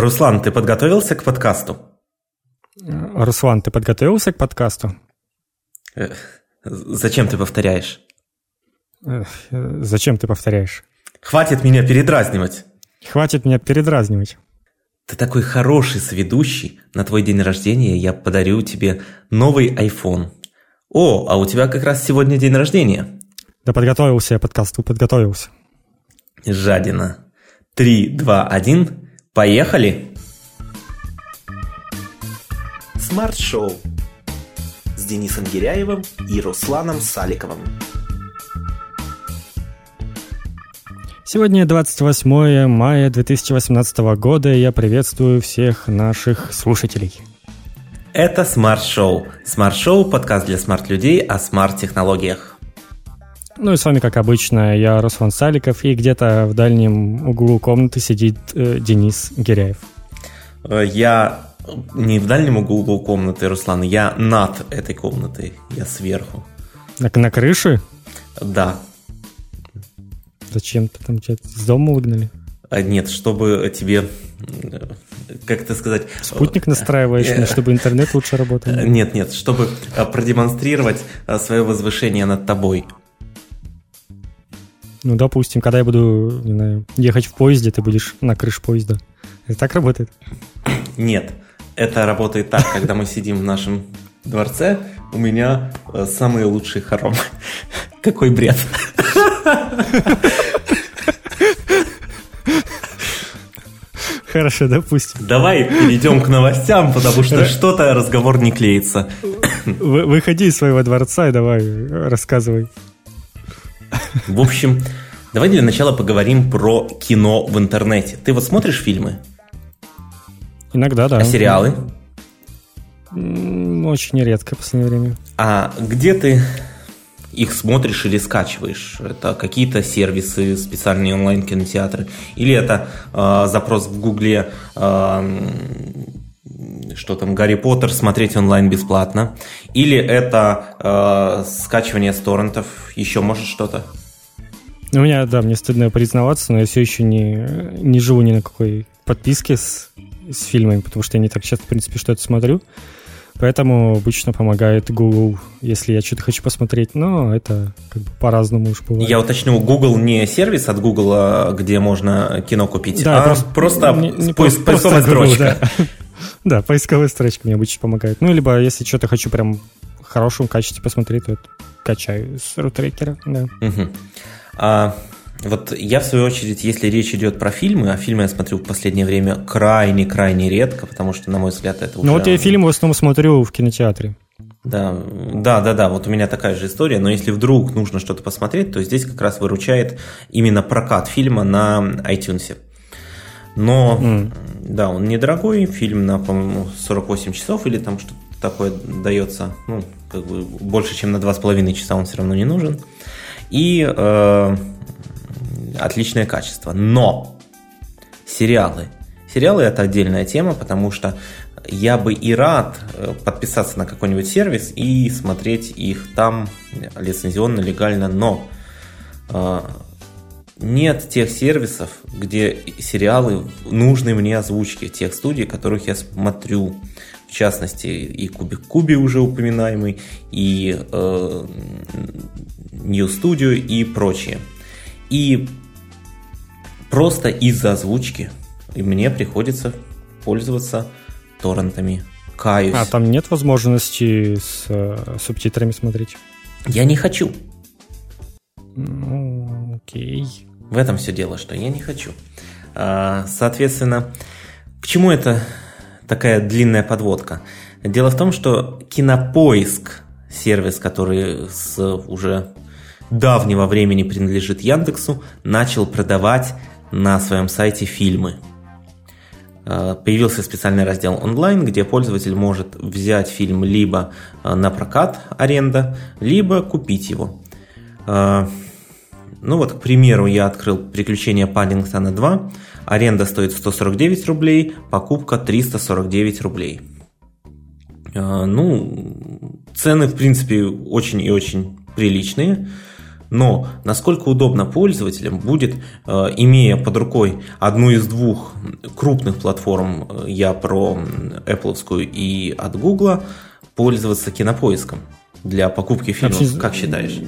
Руслан, ты подготовился к подкасту? Руслан, ты подготовился к подкасту? Э, зачем ты повторяешь? Зачем ты повторяешь? Хватит меня передразнивать. Хватит меня передразнивать. Ты такой хороший соведущий. На твой день рождения я подарю тебе новый iPhone. О, а у тебя как раз сегодня день рождения. Да подготовился я подкасту, подготовился. Жадина. Три, два, один. Поехали! Smart-шоу с Денисом Гиряевым и Русланом Саликовым. Сегодня 28 мая 2018 года, и я приветствую всех наших слушателей. Это smart-шоу. Smart-шоу – подкаст для smart-людей о smart-технологиях. Ну и с вами, как обычно, я Руслан Саликов, и где-то в дальнем углу комнаты сидит э, Денис Гиряев. Э, я не в дальнем углу комнаты, Руслан, я над этой комнатой, я сверху. На, на крыше? Да. Зачем ты там тебя с дома выгнали? А нет, чтобы тебе, э, как это сказать... Спутник настраиваешь, чтобы интернет лучше работал? Нет, нет, чтобы продемонстрировать свое возвышение над тобой. Ну, допустим, когда я буду, не знаю, ехать в поезде, ты будешь на крыше поезда. Это так работает? Нет, это работает так, когда мы сидим в нашем дворце, у меня э, самые лучшие хоромы. Какой бред. Хорошо, допустим. Давай перейдем к новостям, потому что что-то разговор не клеится. Выходи из своего дворца и давай рассказывай. В общем, давай для начала поговорим про кино в интернете. Ты вот смотришь фильмы? Иногда, да. А сериалы? Очень редко в последнее время. А где ты их смотришь или скачиваешь? Это какие-то сервисы, специальные онлайн-кинотеатры? Или это э, запрос в Гугле, э, что там, Гарри Поттер смотреть онлайн бесплатно? Или это э, скачивание с торрентов? Еще может что-то? У меня, да, мне стыдно признаваться, но я все еще не, не живу ни на какой подписке с, с фильмами, потому что я не так часто, в принципе, что-то смотрю. Поэтому обычно помогает Google, если я что-то хочу посмотреть, но это как бы по-разному уж бывает. Я уточню, Google не сервис от Google, а где можно кино купить, да, а просто, просто не, не поиск, просто поисковая Google, строчка. Да. да, поисковая строчка мне обычно помогает. Ну, либо если что-то хочу прям в хорошем качестве посмотреть, то качаю с рутрекера, да. Угу. А, вот я, в свою очередь, если речь идет про фильмы, а фильмы я смотрю в последнее время крайне-крайне редко, потому что, на мой взгляд, это уже... Ну вот я фильм в основном смотрю в кинотеатре. Да, да, да, да, вот у меня такая же история, но если вдруг нужно что-то посмотреть, то здесь как раз выручает именно прокат фильма на iTunes. Но, mm. да, он недорогой, фильм на, по-моему, 48 часов или там что-то такое дается, ну, как бы больше, чем на 2,5 часа он все равно не нужен. И э, отличное качество. Но сериалы. Сериалы это отдельная тема, потому что я бы и рад э, подписаться на какой-нибудь сервис и смотреть их там лицензионно, легально, но э, нет тех сервисов, где сериалы нужны мне озвучки тех студий, которых я смотрю. В частности, и Кубик Куби уже упоминаемый, и э, New Studio и прочее. И просто из-за озвучки мне приходится пользоваться торрентами. Каюсь. А там нет возможности с э, субтитрами смотреть? Я не хочу. Ну, окей. В этом все дело, что я не хочу. А, соответственно, к чему это такая длинная подводка? Дело в том, что Кинопоиск, сервис, который с уже давнего времени принадлежит Яндексу, начал продавать на своем сайте фильмы. А, появился специальный раздел онлайн, где пользователь может взять фильм либо а, на прокат аренда, либо купить его. А, ну вот, к примеру, я открыл «Приключения Паддингтона 2». Аренда стоит 149 рублей, покупка 349 рублей. Ну, цены, в принципе, очень и очень приличные. Но насколько удобно пользователям будет, э, имея под рукой одну из двух крупных платформ, э, я про Apple и от Google, пользоваться кинопоиском для покупки фильмов, вообще, как считаешь?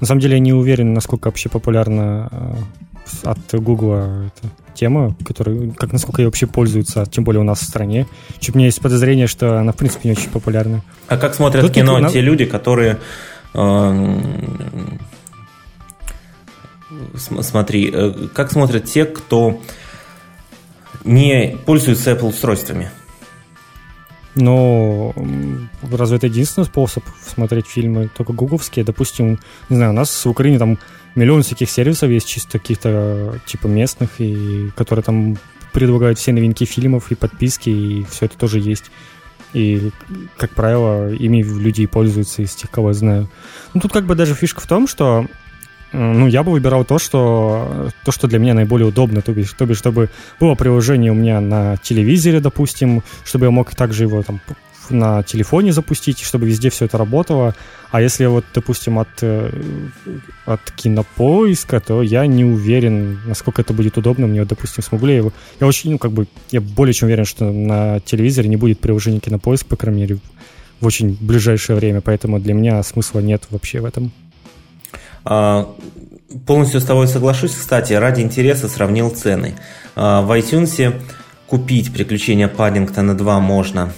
На самом деле я не уверен, насколько вообще популярна э, от эта тема, которая, как насколько ее вообще пользуются, тем более у нас в стране. Чуть у меня есть подозрение, что она в принципе не очень популярна. А как смотрят Тут кино те люди, которые э, смотри, э, как смотрят те, кто не пользуется Apple устройствами? Но разве это единственный способ смотреть фильмы только гугловские? Допустим, не знаю, у нас в Украине там миллион всяких сервисов есть, чисто каких-то типа местных, и которые там предлагают все новинки фильмов и подписки, и все это тоже есть. И, как правило, ими люди пользуются из тех, кого я знаю. Ну, тут как бы даже фишка в том, что ну, я бы выбирал то, что, то, что для меня наиболее удобно, то бишь, то бишь, чтобы было приложение у меня на телевизоре, допустим, чтобы я мог также его там на телефоне запустить, чтобы везде все это работало. А если вот, допустим, от, э, от кинопоиска, то я не уверен, насколько это будет удобно. Мне, вот, допустим, смогу ли я его... Я очень, ну, как бы, я более чем уверен, что на телевизоре не будет приложения кинопоиск, по крайней мере, в очень ближайшее время, поэтому для меня смысла нет вообще в этом. А, полностью с тобой соглашусь. Кстати, ради интереса сравнил цены. А, в iTunes купить «Приключения Паддингтона 2» можно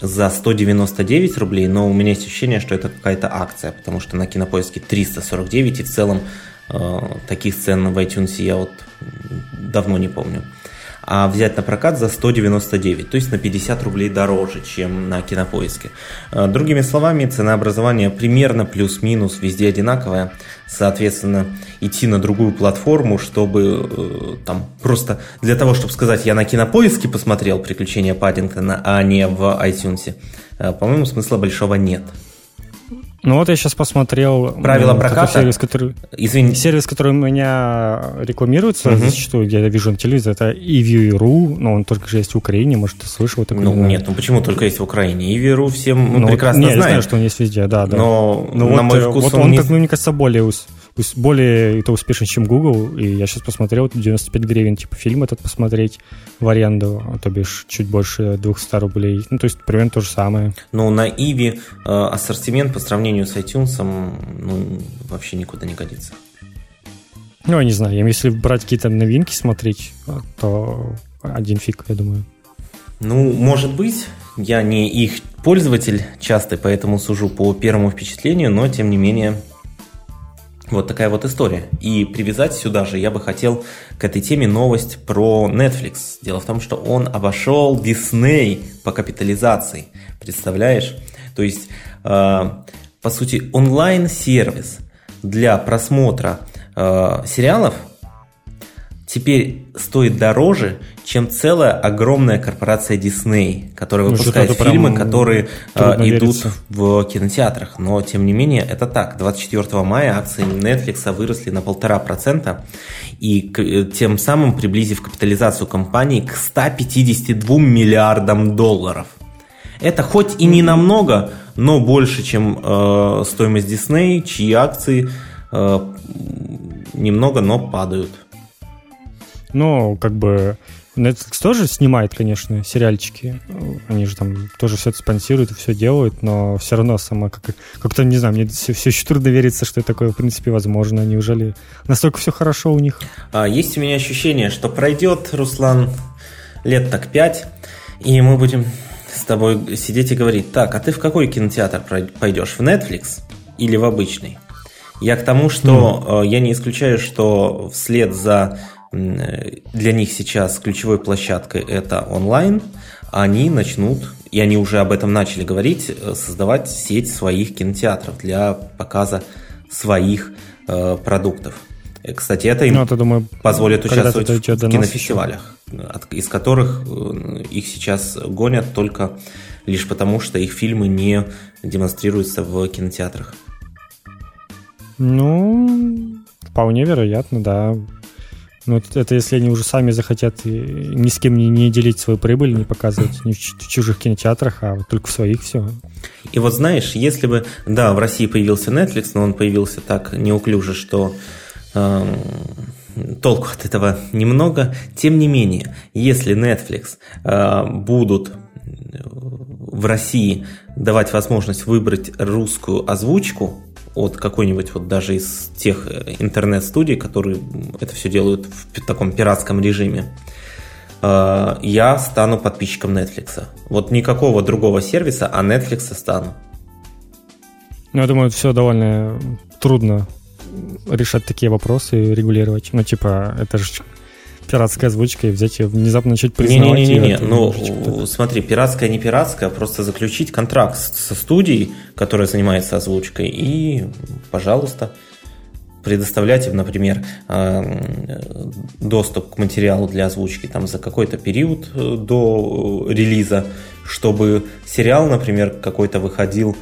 за 199 рублей, но у меня есть ощущение, что это какая-то акция, потому что на Кинопоиске 349, и в целом э, таких цен в iTunes я вот давно не помню а взять на прокат за 199, то есть на 50 рублей дороже, чем на кинопоиске. Э, другими словами, ценообразование примерно плюс-минус везде одинаковое. Соответственно, идти на другую платформу, чтобы э, там просто для того, чтобы сказать, я на кинопоиске посмотрел приключения Паддингтона, а не в iTunes, э, по-моему, смысла большого нет. Ну вот я сейчас посмотрел... Правила ну, проката? Сервис, который, Извини. сервис, который у меня рекламируется угу. зачастую, я вижу на телевизоре, это eView.ru, но он только же есть в Украине, может, ты слышал такое? Ну, нет, ну почему только есть в Украине? eView.ru всем ну, прекрасно не, знаем. Я знаю, что он есть везде, да, да. Но, но на вот, мой вкус вот он, он не... как мне кажется, более более это успешен, чем Google. И я сейчас посмотрел, 95 гривен, типа, фильм этот посмотреть в аренду, то бишь чуть больше 200 рублей. Ну, то есть примерно то же самое. Ну, на Иви э, ассортимент по сравнению с iTunes ну, вообще никуда не годится. Ну, я не знаю, если брать какие-то новинки смотреть, то один фиг, я думаю. Ну, может быть, я не их пользователь часто, поэтому сужу по первому впечатлению, но тем не менее вот такая вот история. И привязать сюда же я бы хотел к этой теме новость про Netflix. Дело в том, что он обошел Disney по капитализации. Представляешь? То есть, э, по сути, онлайн-сервис для просмотра э, сериалов теперь стоит дороже, чем целая огромная корпорация Disney, которая ну, выпускает фильмы, которые э, идут верится. в кинотеатрах. Но, тем не менее, это так. 24 мая акции Netflix выросли на полтора процента, и э, тем самым приблизив капитализацию компании к 152 миллиардам долларов. Это хоть и не намного, но больше, чем э, стоимость Disney, чьи акции э, немного, но падают. Ну, как бы Netflix тоже снимает, конечно, сериальчики. Они же там тоже все это спонсируют и все делают, но все равно сама как- как-то, не знаю, мне все, все еще трудно вериться, что такое, в принципе, возможно. Неужели настолько все хорошо у них? А, есть у меня ощущение, что пройдет, Руслан, лет так пять, и мы будем с тобой сидеть и говорить, так, а ты в какой кинотеатр пойдешь? В Netflix или в обычный? Я к тому, что mm. я не исключаю, что вслед за для них сейчас ключевой площадкой это онлайн, они начнут, и они уже об этом начали говорить, э, создавать сеть своих кинотеатров для показа своих э, продуктов. Э, кстати, это им ну, это, думаю, позволит участвовать в кинофестивалях, от, из которых э, их сейчас гонят только лишь потому, что их фильмы не демонстрируются в кинотеатрах. Ну, вполне вероятно, да. Ну, это если они уже сами захотят ни с кем не, не делить свою прибыль, не показывать ни в, в чужих кинотеатрах, а вот только в своих все. И вот знаешь, если бы, да, в России появился Netflix, но он появился так неуклюже, что э, толку от этого немного. Тем не менее, если Netflix э, будут в России давать возможность выбрать русскую озвучку, от какой-нибудь вот даже из тех э, интернет-студий, которые это все делают в таком пиратском режиме, э, я стану подписчиком Netflix. Вот никакого другого сервиса, а Netflix стану. Ну, я думаю, все довольно трудно решать такие вопросы и регулировать. Ну, типа, это же пиратская озвучка и взять ее внезапно начать признавать. Не-не-не, ну смотри, пиратская не пиратская, просто заключить контракт со студией, которая занимается озвучкой, и, пожалуйста, предоставлять им, например, а, доступ к материалу для озвучки там за какой-то период э, до релиза, чтобы сериал, например, какой-то выходил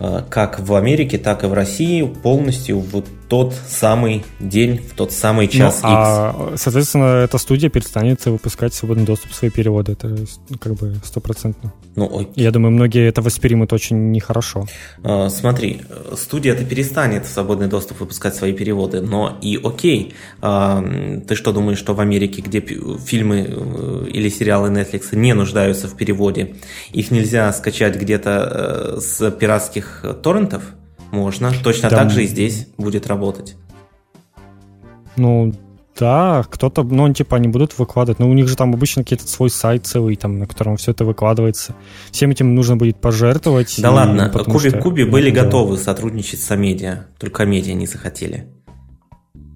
Э, как в Америке, так и в России полностью в тот самый день, в тот самый час ну, X. А, соответственно, эта студия перестанет выпускать свободный доступ в свои переводы. Это ну, как бы стопроцентно. Ну, окей. Я думаю, многие это воспримут очень нехорошо. А, смотри, студия-то перестанет в свободный доступ выпускать свои переводы, но и окей. А, ты что думаешь, что в Америке, где фильмы э, или сериалы Netflix не нуждаются в переводе, их нельзя скачать где-то с пиратских э, торрентов можно. Точно Там... так же и здесь будет работать. Ну, да, кто-то, ну, он, типа, они будут выкладывать, но у них же там обычно какой-то свой сайт целый, там, на котором все это выкладывается. Всем этим нужно будет пожертвовать. Да и, ладно, Кубик Куби были готовы сотрудничать с Амедиа, только Амедиа не захотели.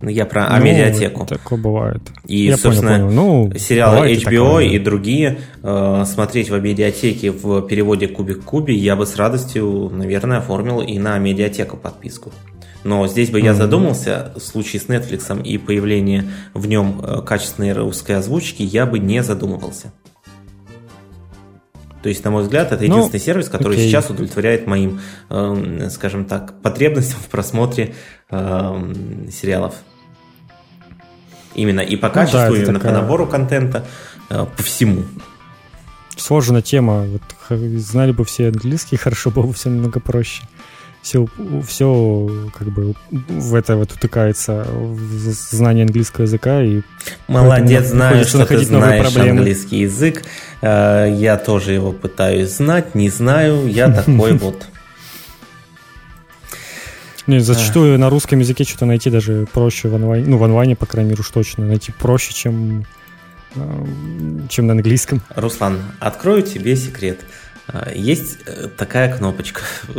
Ну, я про ну, медиатеку. Такое бывает. И, я собственно, понял, понял. Ну, сериалы HBO и другие э, смотреть в медиатеке в переводе Кубик Куби я бы с радостью, наверное, оформил и на медиатеку подписку. Но здесь бы я задумался, в случае с Netflix и появление в нем э, качественной русской озвучки, я бы не задумывался. То есть, на мой взгляд, это ну, единственный ну, сервис, который окей. сейчас удовлетворяет моим, э, скажем так, потребностям в просмотре э, сериалов. Именно и по качеству, ну, да, именно такая... по набору контента, э, по всему. Сложная тема. Вот, знали бы все английский, хорошо было бы все намного проще. Все, все как бы в это вот утыкается в знание английского языка и молодец знаю что ты знаешь английский язык э, я тоже его пытаюсь знать не знаю я такой вот не, зачастую а. на русском языке что-то найти даже проще в онлайне, ну, в онлайне, по крайней мере, уж точно, найти проще, чем, э, чем на английском. Руслан, открою тебе секрет. А, есть э, такая кнопочка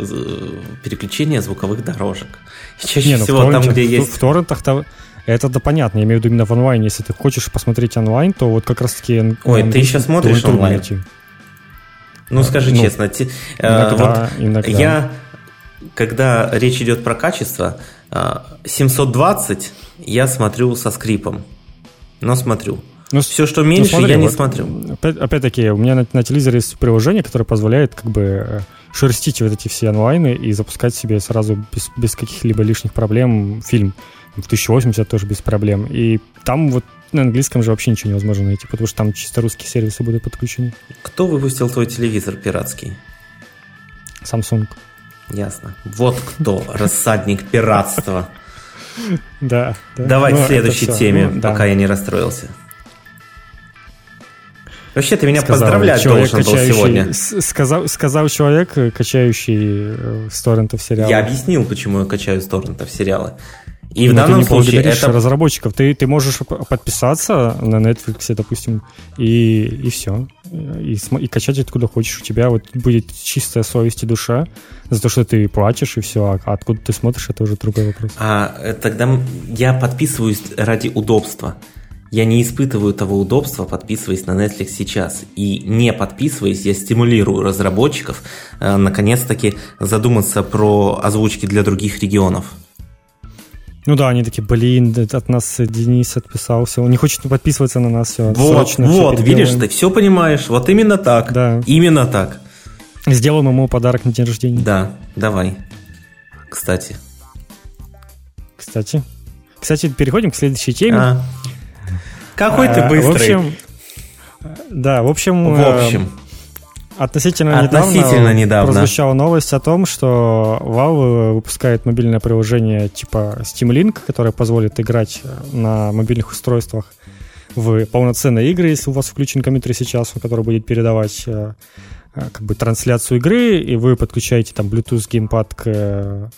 переключения звуковых дорожек. И чаще Не, ну, всего там, где есть... В, торрентах там... Это да понятно, я имею в виду именно в онлайне. Если ты хочешь посмотреть онлайн, то вот как раз-таки... Ой, ты еще смотришь онлайн? Найти. Ну, скажи ну, честно, те, э, иногда, вот иногда. я когда речь идет про качество, 720 а, я смотрю со скрипом, но смотрю. Ну, Все, что меньше, ну, смотри, я не вот, смотрю. Опять, опять-таки, у меня на, на телевизоре есть приложение, которое позволяет как бы э, шерстить вот эти все онлайны и запускать себе сразу без, без каких-либо лишних проблем фильм. В 1080 тоже без проблем. И там вот на английском же вообще ничего невозможно найти, потому что там чисто русские сервисы будут подключены. Кто выпустил твой телевизор пиратский? Samsung. Ясно. Вот кто рассадник пиратства. Да. Давай к ну, следующей теме, ну, пока я не расстроился. Вообще, ты меня сказал, поздравлять должен был сегодня. Сказал, сказал человек, качающий э, с торрентов сериалы. Я объяснил, почему я качаю с торрентов сериалы. И в данном ты не случае это... разработчиков. Ты, ты можешь подписаться на Netflix, допустим, и, и все. И, и качать откуда хочешь. У тебя вот будет чистая совесть и душа за то, что ты платишь, и все. А откуда ты смотришь, это уже другой вопрос. А э, тогда я подписываюсь ради удобства. Я не испытываю того удобства, подписываясь на Netflix сейчас. И не подписываясь, я стимулирую разработчиков э, наконец-таки задуматься про озвучки для других регионов. Ну да, они такие, блин, от нас Денис отписался, он не хочет подписываться на нас, все, Вот, срочно вот, все видишь, ты все понимаешь, вот именно так, да. именно так. Сделаем ему подарок на день рождения. Да, давай, кстати. Кстати. Кстати, переходим к следующей теме. А. Какой ты быстрый. В общем, да, в общем... В общем. Относительно, Относительно недавно, недавно прозвучала новость о том, что Valve выпускает мобильное приложение типа Steam Link, которое позволит играть на мобильных устройствах в полноценные игры, если у вас включен компьютер сейчас, который будет передавать э, э, как бы трансляцию игры, и вы подключаете там Bluetooth геймпад к,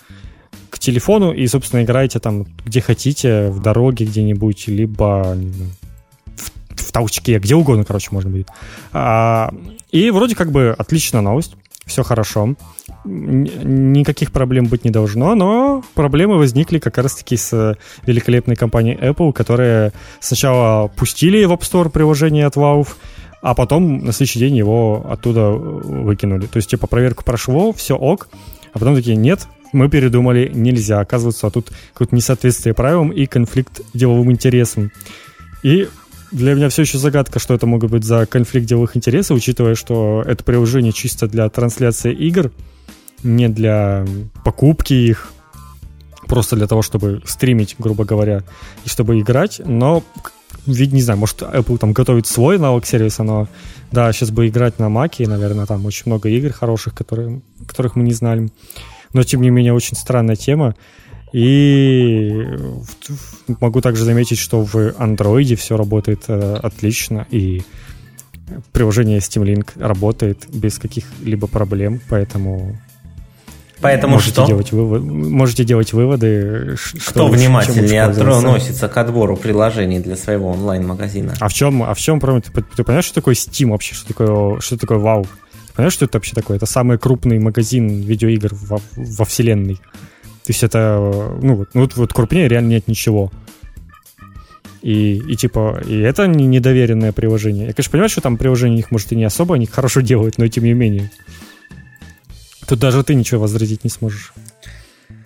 к телефону и, собственно, играете там где хотите, в дороге где-нибудь, либо толчке, где угодно, короче, можно будет. А, и вроде как бы отличная новость, все хорошо никаких проблем быть не должно, но проблемы возникли как раз-таки с великолепной компанией Apple, которые сначала пустили в App Store приложение от Valve, а потом на следующий день его оттуда выкинули. То есть, типа, проверку прошло, все ок, а потом такие, нет, мы передумали, нельзя. Оказывается, тут какое-то несоответствие правилам и конфликт деловым интересам. И для меня все еще загадка, что это могут быть за конфликт деловых интересов, учитывая, что это приложение чисто для трансляции игр, не для покупки их, просто для того, чтобы стримить, грубо говоря, и чтобы играть, но ведь не знаю, может Apple там готовит свой навык сервиса, но да, сейчас бы играть на Маке, наверное, там очень много игр хороших, которые, которых мы не знали. Но, тем не менее, очень странная тема. И могу также заметить, что в Android все работает э, отлично, и приложение Steam Link работает без каких-либо проблем, поэтому Поэтому можете что? Делать вывод, можете делать выводы. Что Кто внимательнее относится к отбору приложений для своего онлайн-магазина? А в чем, а в чем, ты, ты понимаешь, что такое Steam вообще? Что такое, что такое? Ты понимаешь, что это вообще такое? Это самый крупный магазин видеоигр во, во вселенной. То есть это, ну, вот, ну, вот, вот крупнее реально нет ничего. И, и типа, и это не недоверенное приложение. Я, конечно, понимаю, что там приложение их, может, и не особо они хорошо делают, но тем не менее. Тут даже ты ничего возразить не сможешь.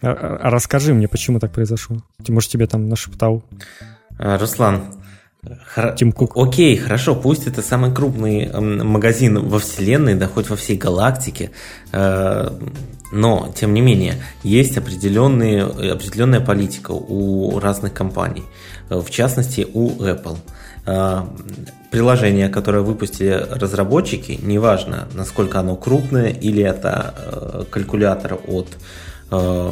А, а расскажи мне, почему так произошло. Ты, может, тебе там нашептал? А, Руслан, Хор... Тим Кук. Окей, хорошо, пусть это самый крупный эм, магазин во вселенной, да хоть во всей галактике, э, но, тем не менее, есть определенные, определенная политика у разных компаний, в частности у Apple. Э, приложение, которое выпустили разработчики, неважно, насколько оно крупное или это э, калькулятор от э,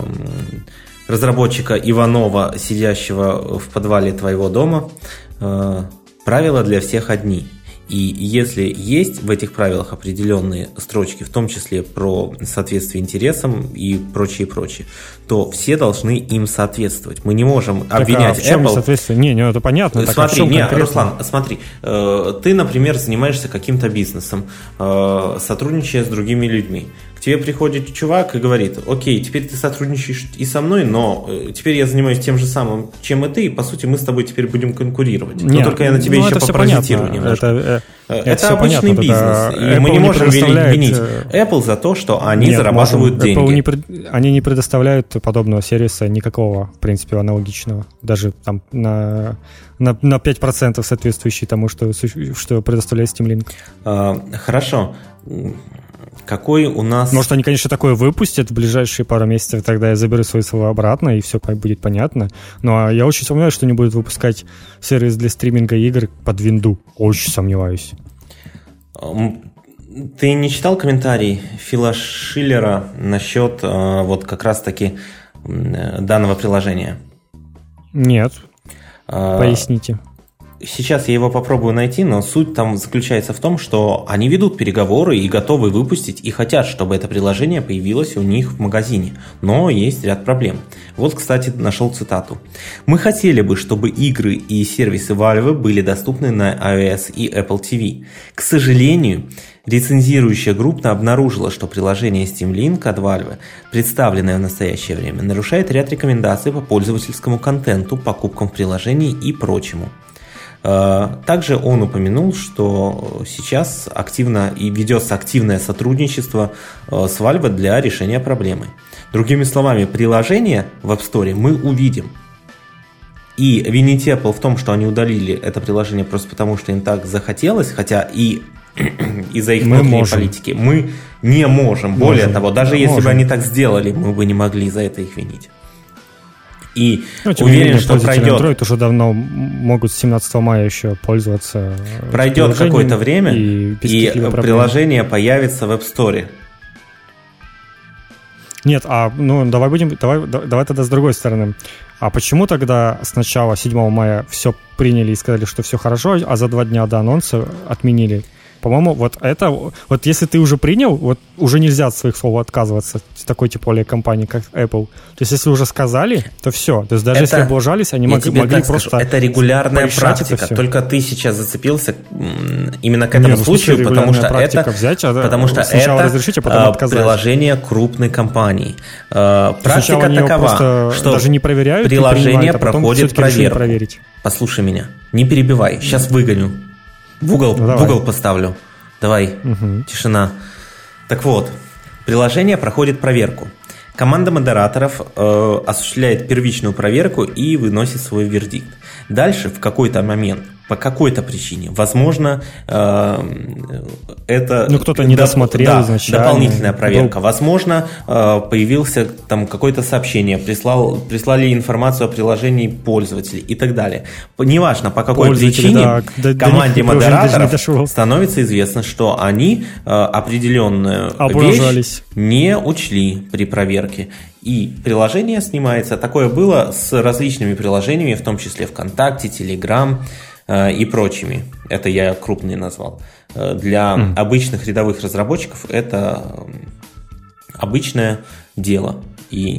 разработчика Иванова, сидящего в подвале твоего дома, правила для всех одни – и если есть в этих правилах определенные строчки, в том числе про соответствие интересам и прочее, прочее, то все должны им соответствовать. Мы не можем так, обвинять а в чем Apple. Соответствие? Не, не, это понятно. Так, смотри, а не, конкретно? Руслан, смотри, э, ты, например, занимаешься каким-то бизнесом, э, сотрудничая с другими людьми. К тебе приходит чувак и говорит, окей, теперь ты сотрудничаешь и со мной, но э, теперь я занимаюсь тем же самым, чем и ты, и по сути мы с тобой теперь будем конкурировать. Нет, но только я на тебе ну, еще попаразитирую немножко. Это, э, это, это обычный понятно, бизнес, и Apple мы не можем винить э, Apple за то, что они Нет, зарабатывают можем. деньги. Apple не, они не предоставляют подобного сервиса никакого, в принципе, аналогичного. Даже там на на, на 5% соответствующий тому, что, что предоставляет Steam Link. А, хорошо какой у нас... Может, они, конечно, такое выпустят в ближайшие пару месяцев, тогда я заберу свои слова обратно, и все будет понятно. Но ну, а я очень сомневаюсь, что они будут выпускать сервис для стриминга игр под винду. Очень сомневаюсь. Ты не читал комментарий Фила Шиллера насчет э, вот как раз-таки данного приложения? Нет. А, Поясните. Сейчас я его попробую найти, но суть там заключается в том, что они ведут переговоры и готовы выпустить, и хотят, чтобы это приложение появилось у них в магазине. Но есть ряд проблем. Вот, кстати, нашел цитату. «Мы хотели бы, чтобы игры и сервисы Valve были доступны на iOS и Apple TV. К сожалению, Рецензирующая группа обнаружила, что приложение Steam Link от Valve, представленное в настоящее время, нарушает ряд рекомендаций по пользовательскому контенту, покупкам приложений и прочему. Э, также он упомянул, что сейчас активно и ведется активное сотрудничество э, с Valve для решения проблемы. Другими словами, приложение в App Store мы увидим. И винить Apple в том, что они удалили это приложение просто потому, что им так захотелось, хотя и из-за их мы внутренней можем. политики мы не можем. Более можем. того, даже да, если можем. бы они так сделали, мы бы не могли за это их винить. И ну, уверен, что пройдет... Android уже давно могут с 17 мая еще пользоваться Пройдет какое-то время, и, и приложение появится в App Store. Нет, а ну давай будем, давай, давай тогда с другой стороны. А почему тогда сначала 7 мая все приняли и сказали, что все хорошо, а за два дня до анонса отменили? По-моему, вот это, вот если ты уже принял, вот уже нельзя от своих слов отказываться такой типа компании, как Apple. То есть если уже сказали, то все. То есть даже это, если облажались, они мог, могли просто... Скажу, это регулярная практика, это только ты сейчас зацепился именно к этому Нет, ну, случаю, потому что это, взять, а потому что сначала это разрешить, а потом а, отказать. приложение крупной компании. А, практика такова, что даже не проверяют, приложение а проходит проверку. Послушай меня, не перебивай, сейчас выгоню. В угол, ну, в угол поставлю. Давай, угу. тишина. Так вот, приложение проходит проверку. Команда модераторов э, осуществляет первичную проверку и выносит свой вердикт. Дальше в какой-то момент по какой-то причине. Возможно, э, это... Ну, кто-то не досмотрел да, изначально. дополнительная проверка. Возможно, э, появился там какое-то сообщение, прислал, прислали информацию о приложении пользователей и так далее. Неважно, по какой причине да, команде модераторов становится известно, что они э, определенную вещь не учли при проверке. И приложение снимается. Такое было с различными приложениями, в том числе ВКонтакте, Телеграм, Э, и прочими. Это я крупные назвал. Э, для mm. обычных рядовых разработчиков это обычное дело. И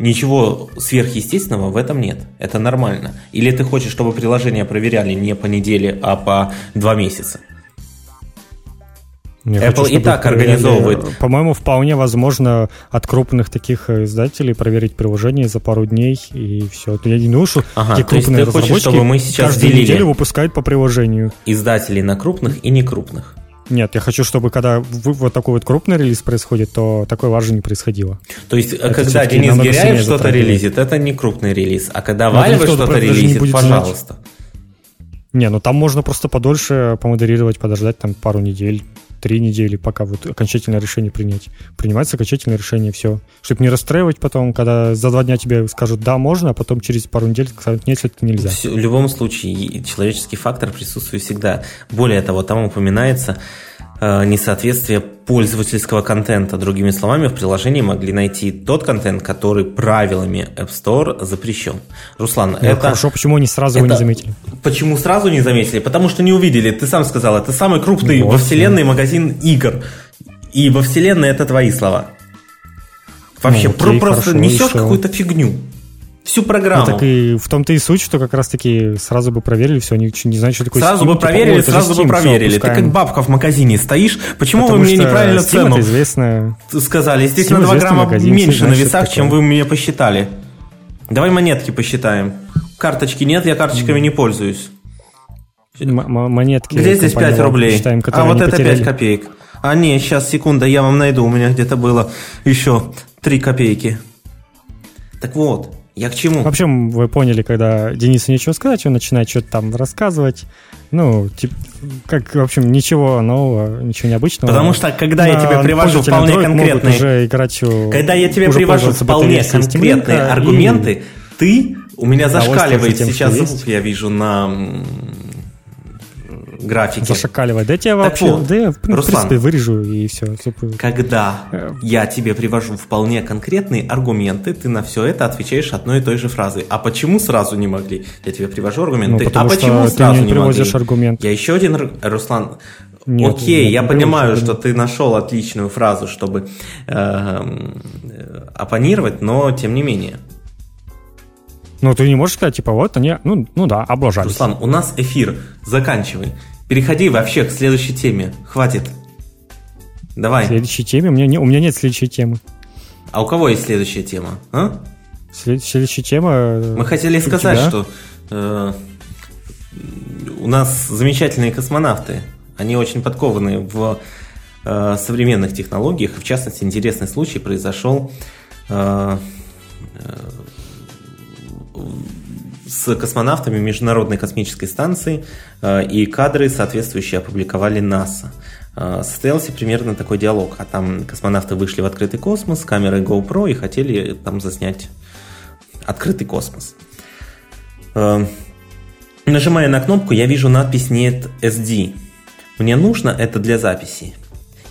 ничего сверхъестественного в этом нет. Это нормально. Или ты хочешь, чтобы приложение проверяли не по неделе, а по два месяца? Я Apple хочу, и так организовывает. По-моему, вполне возможно от крупных таких издателей проверить приложение за пару дней и все. Я не думаю, что ага, те крупные ты хочешь, чтобы мы сейчас каждую делили неделю выпускают по приложению. Издателей на крупных и некрупных. Нет, я хочу, чтобы когда вот такой вот крупный релиз происходит, то такой важно не происходило. То есть, это когда Денис Гиряев что-то релизит, это не крупный релиз. А когда ну, Valve что-то релизит, пожалуйста. Знать. Не, ну там можно просто подольше помодерировать, подождать там пару недель три недели, пока вот окончательное решение принять. Принимается окончательное решение, все. Чтобы не расстраивать потом, когда за два дня тебе скажут «да, можно», а потом через пару недель скажут «нет, это нельзя». В любом случае, человеческий фактор присутствует всегда. Более того, там упоминается несоответствие пользовательского контента. Другими словами, в приложении могли найти тот контент, который правилами App Store запрещен. Руслан, ну, это... Хорошо, почему они сразу это... его не заметили? Почему сразу не заметили? Потому что не увидели. Ты сам сказал, это самый крупный вот. во вселенной магазин игр. И во вселенной это твои слова. Вообще, ну, окей, просто хорошо, несешь какую-то фигню всю программу. Ну, так и в том-то и суть, что как раз-таки сразу бы проверили все, они не знают, что такое Сразу Steam, бы проверили, типа, сразу Steam, бы проверили. Все, Ты как бабка в магазине стоишь, почему Потому вы мне неправильно Steam цену известно... сказали? Здесь Steam на 2 грамма магазин, меньше на весах, чем вы мне посчитали. Давай монетки посчитаем. Карточки нет, я карточками не пользуюсь. М- монетки. Где здесь 5 рублей? Считаем, а вот это потеряли. 5 копеек. А не, сейчас, секунда, я вам найду. У меня где-то было еще 3 копейки. Так вот, я к чему? В общем, вы поняли, когда Денису нечего сказать, он начинает что-то там рассказывать. Ну, типа, как, в общем, ничего нового, ничего необычного. Потому что, когда я тебе привожу вполне конкретные... Уже играть, когда я тебе привожу вполне конкретные аргументы, и... ты у меня зашкаливает сейчас звук, я вижу на графике. Зашакаливать. Да я вообще, вот, да я, в Руслан, принципе, вырежу и все. Когда э. я тебе привожу вполне конкретные аргументы, ты на все это отвечаешь одной и той же фразой. А почему сразу не могли? Я тебе привожу аргументы. Ну, а почему сразу не, не могли? аргумент. Я еще один, Руслан, нет, Окей, нет, я понимаю, что ты нашел отличную фразу, чтобы э, э, оппонировать, но тем не менее. Ну, ты не можешь сказать, типа, вот они, ну, ну да, облажались. Руслан, у нас эфир, заканчивай. Переходи вообще к следующей теме. Хватит. Давай. Следующей теме? У меня, не, у меня нет следующей темы. А у кого есть следующая тема? А? След, следующая тема... Э, Мы хотели сказать, тебя? что э, у нас замечательные космонавты. Они очень подкованы в э, современных технологиях. В частности, интересный случай произошел э, э с космонавтами Международной космической станции, э, и кадры соответствующие опубликовали НАСА. Э, состоялся примерно такой диалог, а там космонавты вышли в открытый космос с камерой GoPro и хотели там заснять открытый космос. Э, нажимая на кнопку, я вижу надпись «Нет SD». Мне нужно это для записи.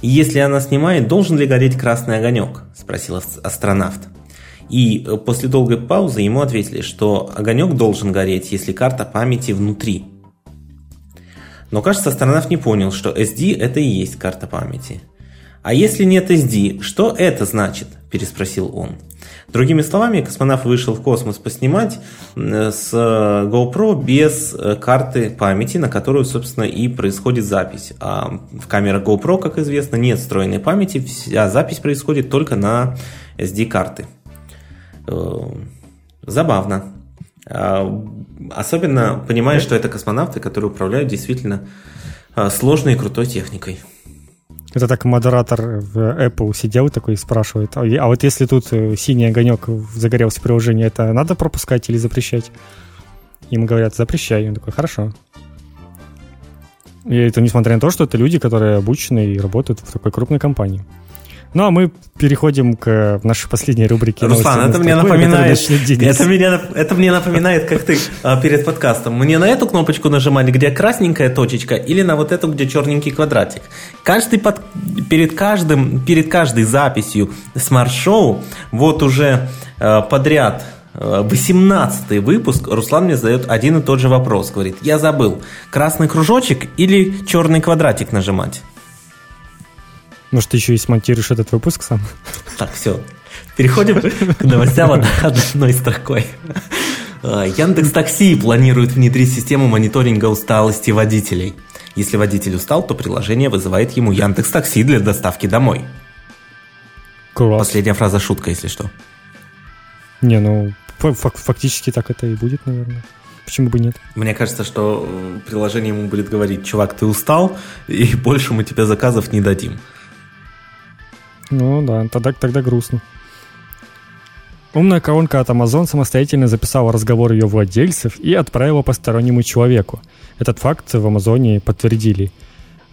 Если она снимает, должен ли гореть красный огонек? Спросил астронавт. И э, после долгой паузы ему ответили, что огонек должен гореть, если карта памяти внутри. Но кажется, астронавт не понял, что SD это и есть карта памяти. А если нет SD, что это значит? Переспросил он. Другими словами, космонавт вышел в космос поснимать с э, GoPro без э, карты памяти, на которую, собственно, и происходит запись. А в камерах GoPro, как известно, нет встроенной памяти, вся запись происходит только на SD-карты. Э, забавно. А, особенно понимая, что это космонавты, которые управляют действительно сложной и крутой техникой. Это так модератор в Apple сидел такой и спрашивает, а, а вот если тут э, синий огонек загорелся приложение, это надо пропускать или запрещать? Ему говорят, запрещай. Он такой, хорошо. И это несмотря на то, что это люди, которые обучены и работают в такой крупной компании. Ну, а мы переходим к нашей последней рубрике. Руслан, это мне напоминает, это, меня, это мне напоминает, как ты а, перед подкастом. Мне на эту кнопочку нажимать, где красненькая точечка, или на вот эту, где черненький квадратик. Каждый под, перед, каждым, перед каждой записью smart-шоу вот уже а, подряд 18 а, выпуск Руслан мне задает один и тот же вопрос. Говорит, я забыл, красный кружочек или черный квадратик нажимать? Может, ты еще и смонтируешь этот выпуск сам? Так, все. Переходим к новостям одной строкой. А, Яндекс Такси планирует внедрить систему мониторинга усталости водителей. Если водитель устал, то приложение вызывает ему Яндекс Такси для доставки домой. Класс. Последняя фраза шутка, если что. Не, ну фактически так это и будет, наверное. Почему бы нет? Мне кажется, что приложение ему будет говорить, чувак, ты устал, и больше мы тебе заказов не дадим. Ну да, тогда, тогда грустно. Умная колонка от Amazon самостоятельно записала разговор ее владельцев и отправила постороннему человеку. Этот факт в Амазоне подтвердили.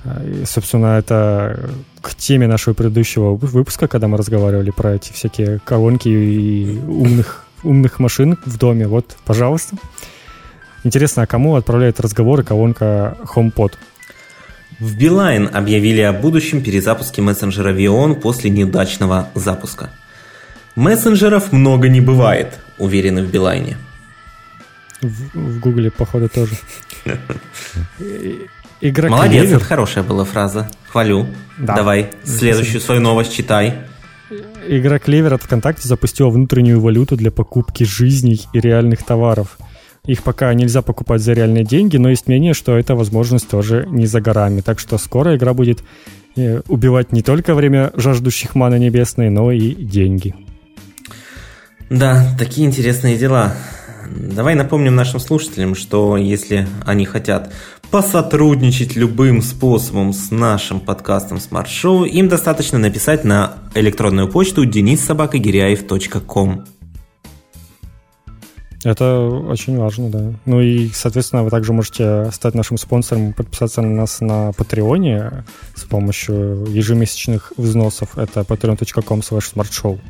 А, и, собственно, это к теме нашего предыдущего выпуска, когда мы разговаривали про эти всякие колонки и умных, умных машин в доме. Вот, пожалуйста. Интересно, а кому отправляет разговоры колонка HomePod? В Билайн объявили о будущем перезапуске мессенджера Vion после неудачного запуска. Мессенджеров много не бывает, уверены в Билайне. В, Гугле, походу, тоже. Игра Молодец, это хорошая была фраза. Хвалю. Да. Давай, следующую свою новость читай. Игра Клевер от ВКонтакте запустила внутреннюю валюту для покупки жизней и реальных товаров – их пока нельзя покупать за реальные деньги, но есть мнение, что эта возможность тоже не за горами. Так что скоро игра будет э, убивать не только время жаждущих маны небесной, но и деньги. Да, такие интересные дела. Давай напомним нашим слушателям, что если они хотят посотрудничать любым способом с нашим подкастом Smart Show, им достаточно написать на электронную почту denissobakagиряев.com. Это очень важно, да. Ну и, соответственно, вы также можете стать нашим спонсором, подписаться на нас на Патреоне с помощью ежемесячных взносов. Это patreon.com slash smartshow.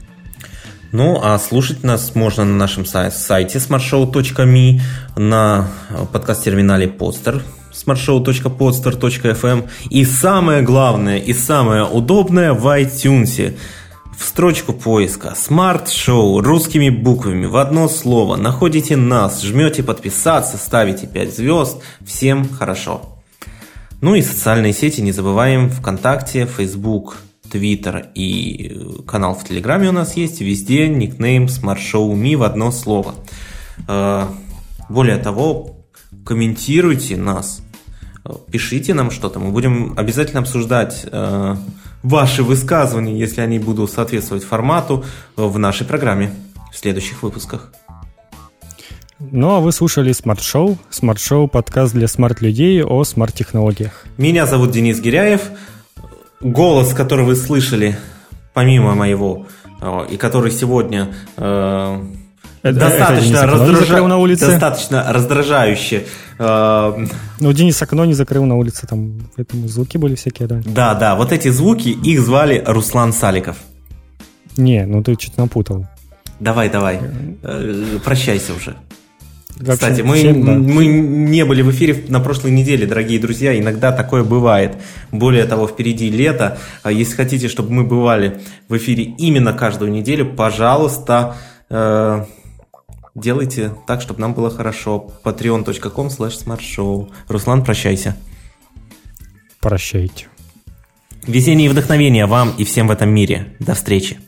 Ну, а слушать нас можно на нашем сайте smartshow.me, на подкаст-терминале Podster, smartshow.podster.fm и самое главное и самое удобное в iTunes – в строчку поиска. Smart Show русскими буквами в одно слово. Находите нас, жмете подписаться, ставите 5 звезд, всем хорошо. Ну и социальные сети не забываем. ВКонтакте, Facebook, Twitter и э, канал в Телеграме у нас есть, везде никнейм Smart Show Me в одно слово. Э, более того, комментируйте нас, э, пишите нам что-то, мы будем обязательно обсуждать ваши высказывания, если они будут соответствовать формату, в нашей программе в следующих выпусках. Ну а вы слушали Smart Show. Smart Show – подкаст для смарт-людей о смарт-технологиях. Меня зовут Денис Гиряев. Голос, который вы слышали, помимо моего, э, и который сегодня э, это, достаточно, это раздража... на улице. достаточно раздражающе. Э, ну, Денис окно не закрыл на улице, там поэтому звуки были всякие, да. Да, да, вот эти звуки, их звали Руслан Саликов. Не, ну ты что-то напутал. Давай, давай. Э, прощайся уже. Кстати, мы, всем, да. мы не были в эфире на прошлой неделе, дорогие друзья. Иногда такое бывает. Более того, впереди лето. А если хотите, чтобы мы бывали в эфире именно каждую неделю, пожалуйста, э, делайте так, чтобы нам было хорошо. patreon.com slash smartshow. Руслан, прощайся. Прощайте. Везение и вдохновения вам и всем в этом мире. До встречи.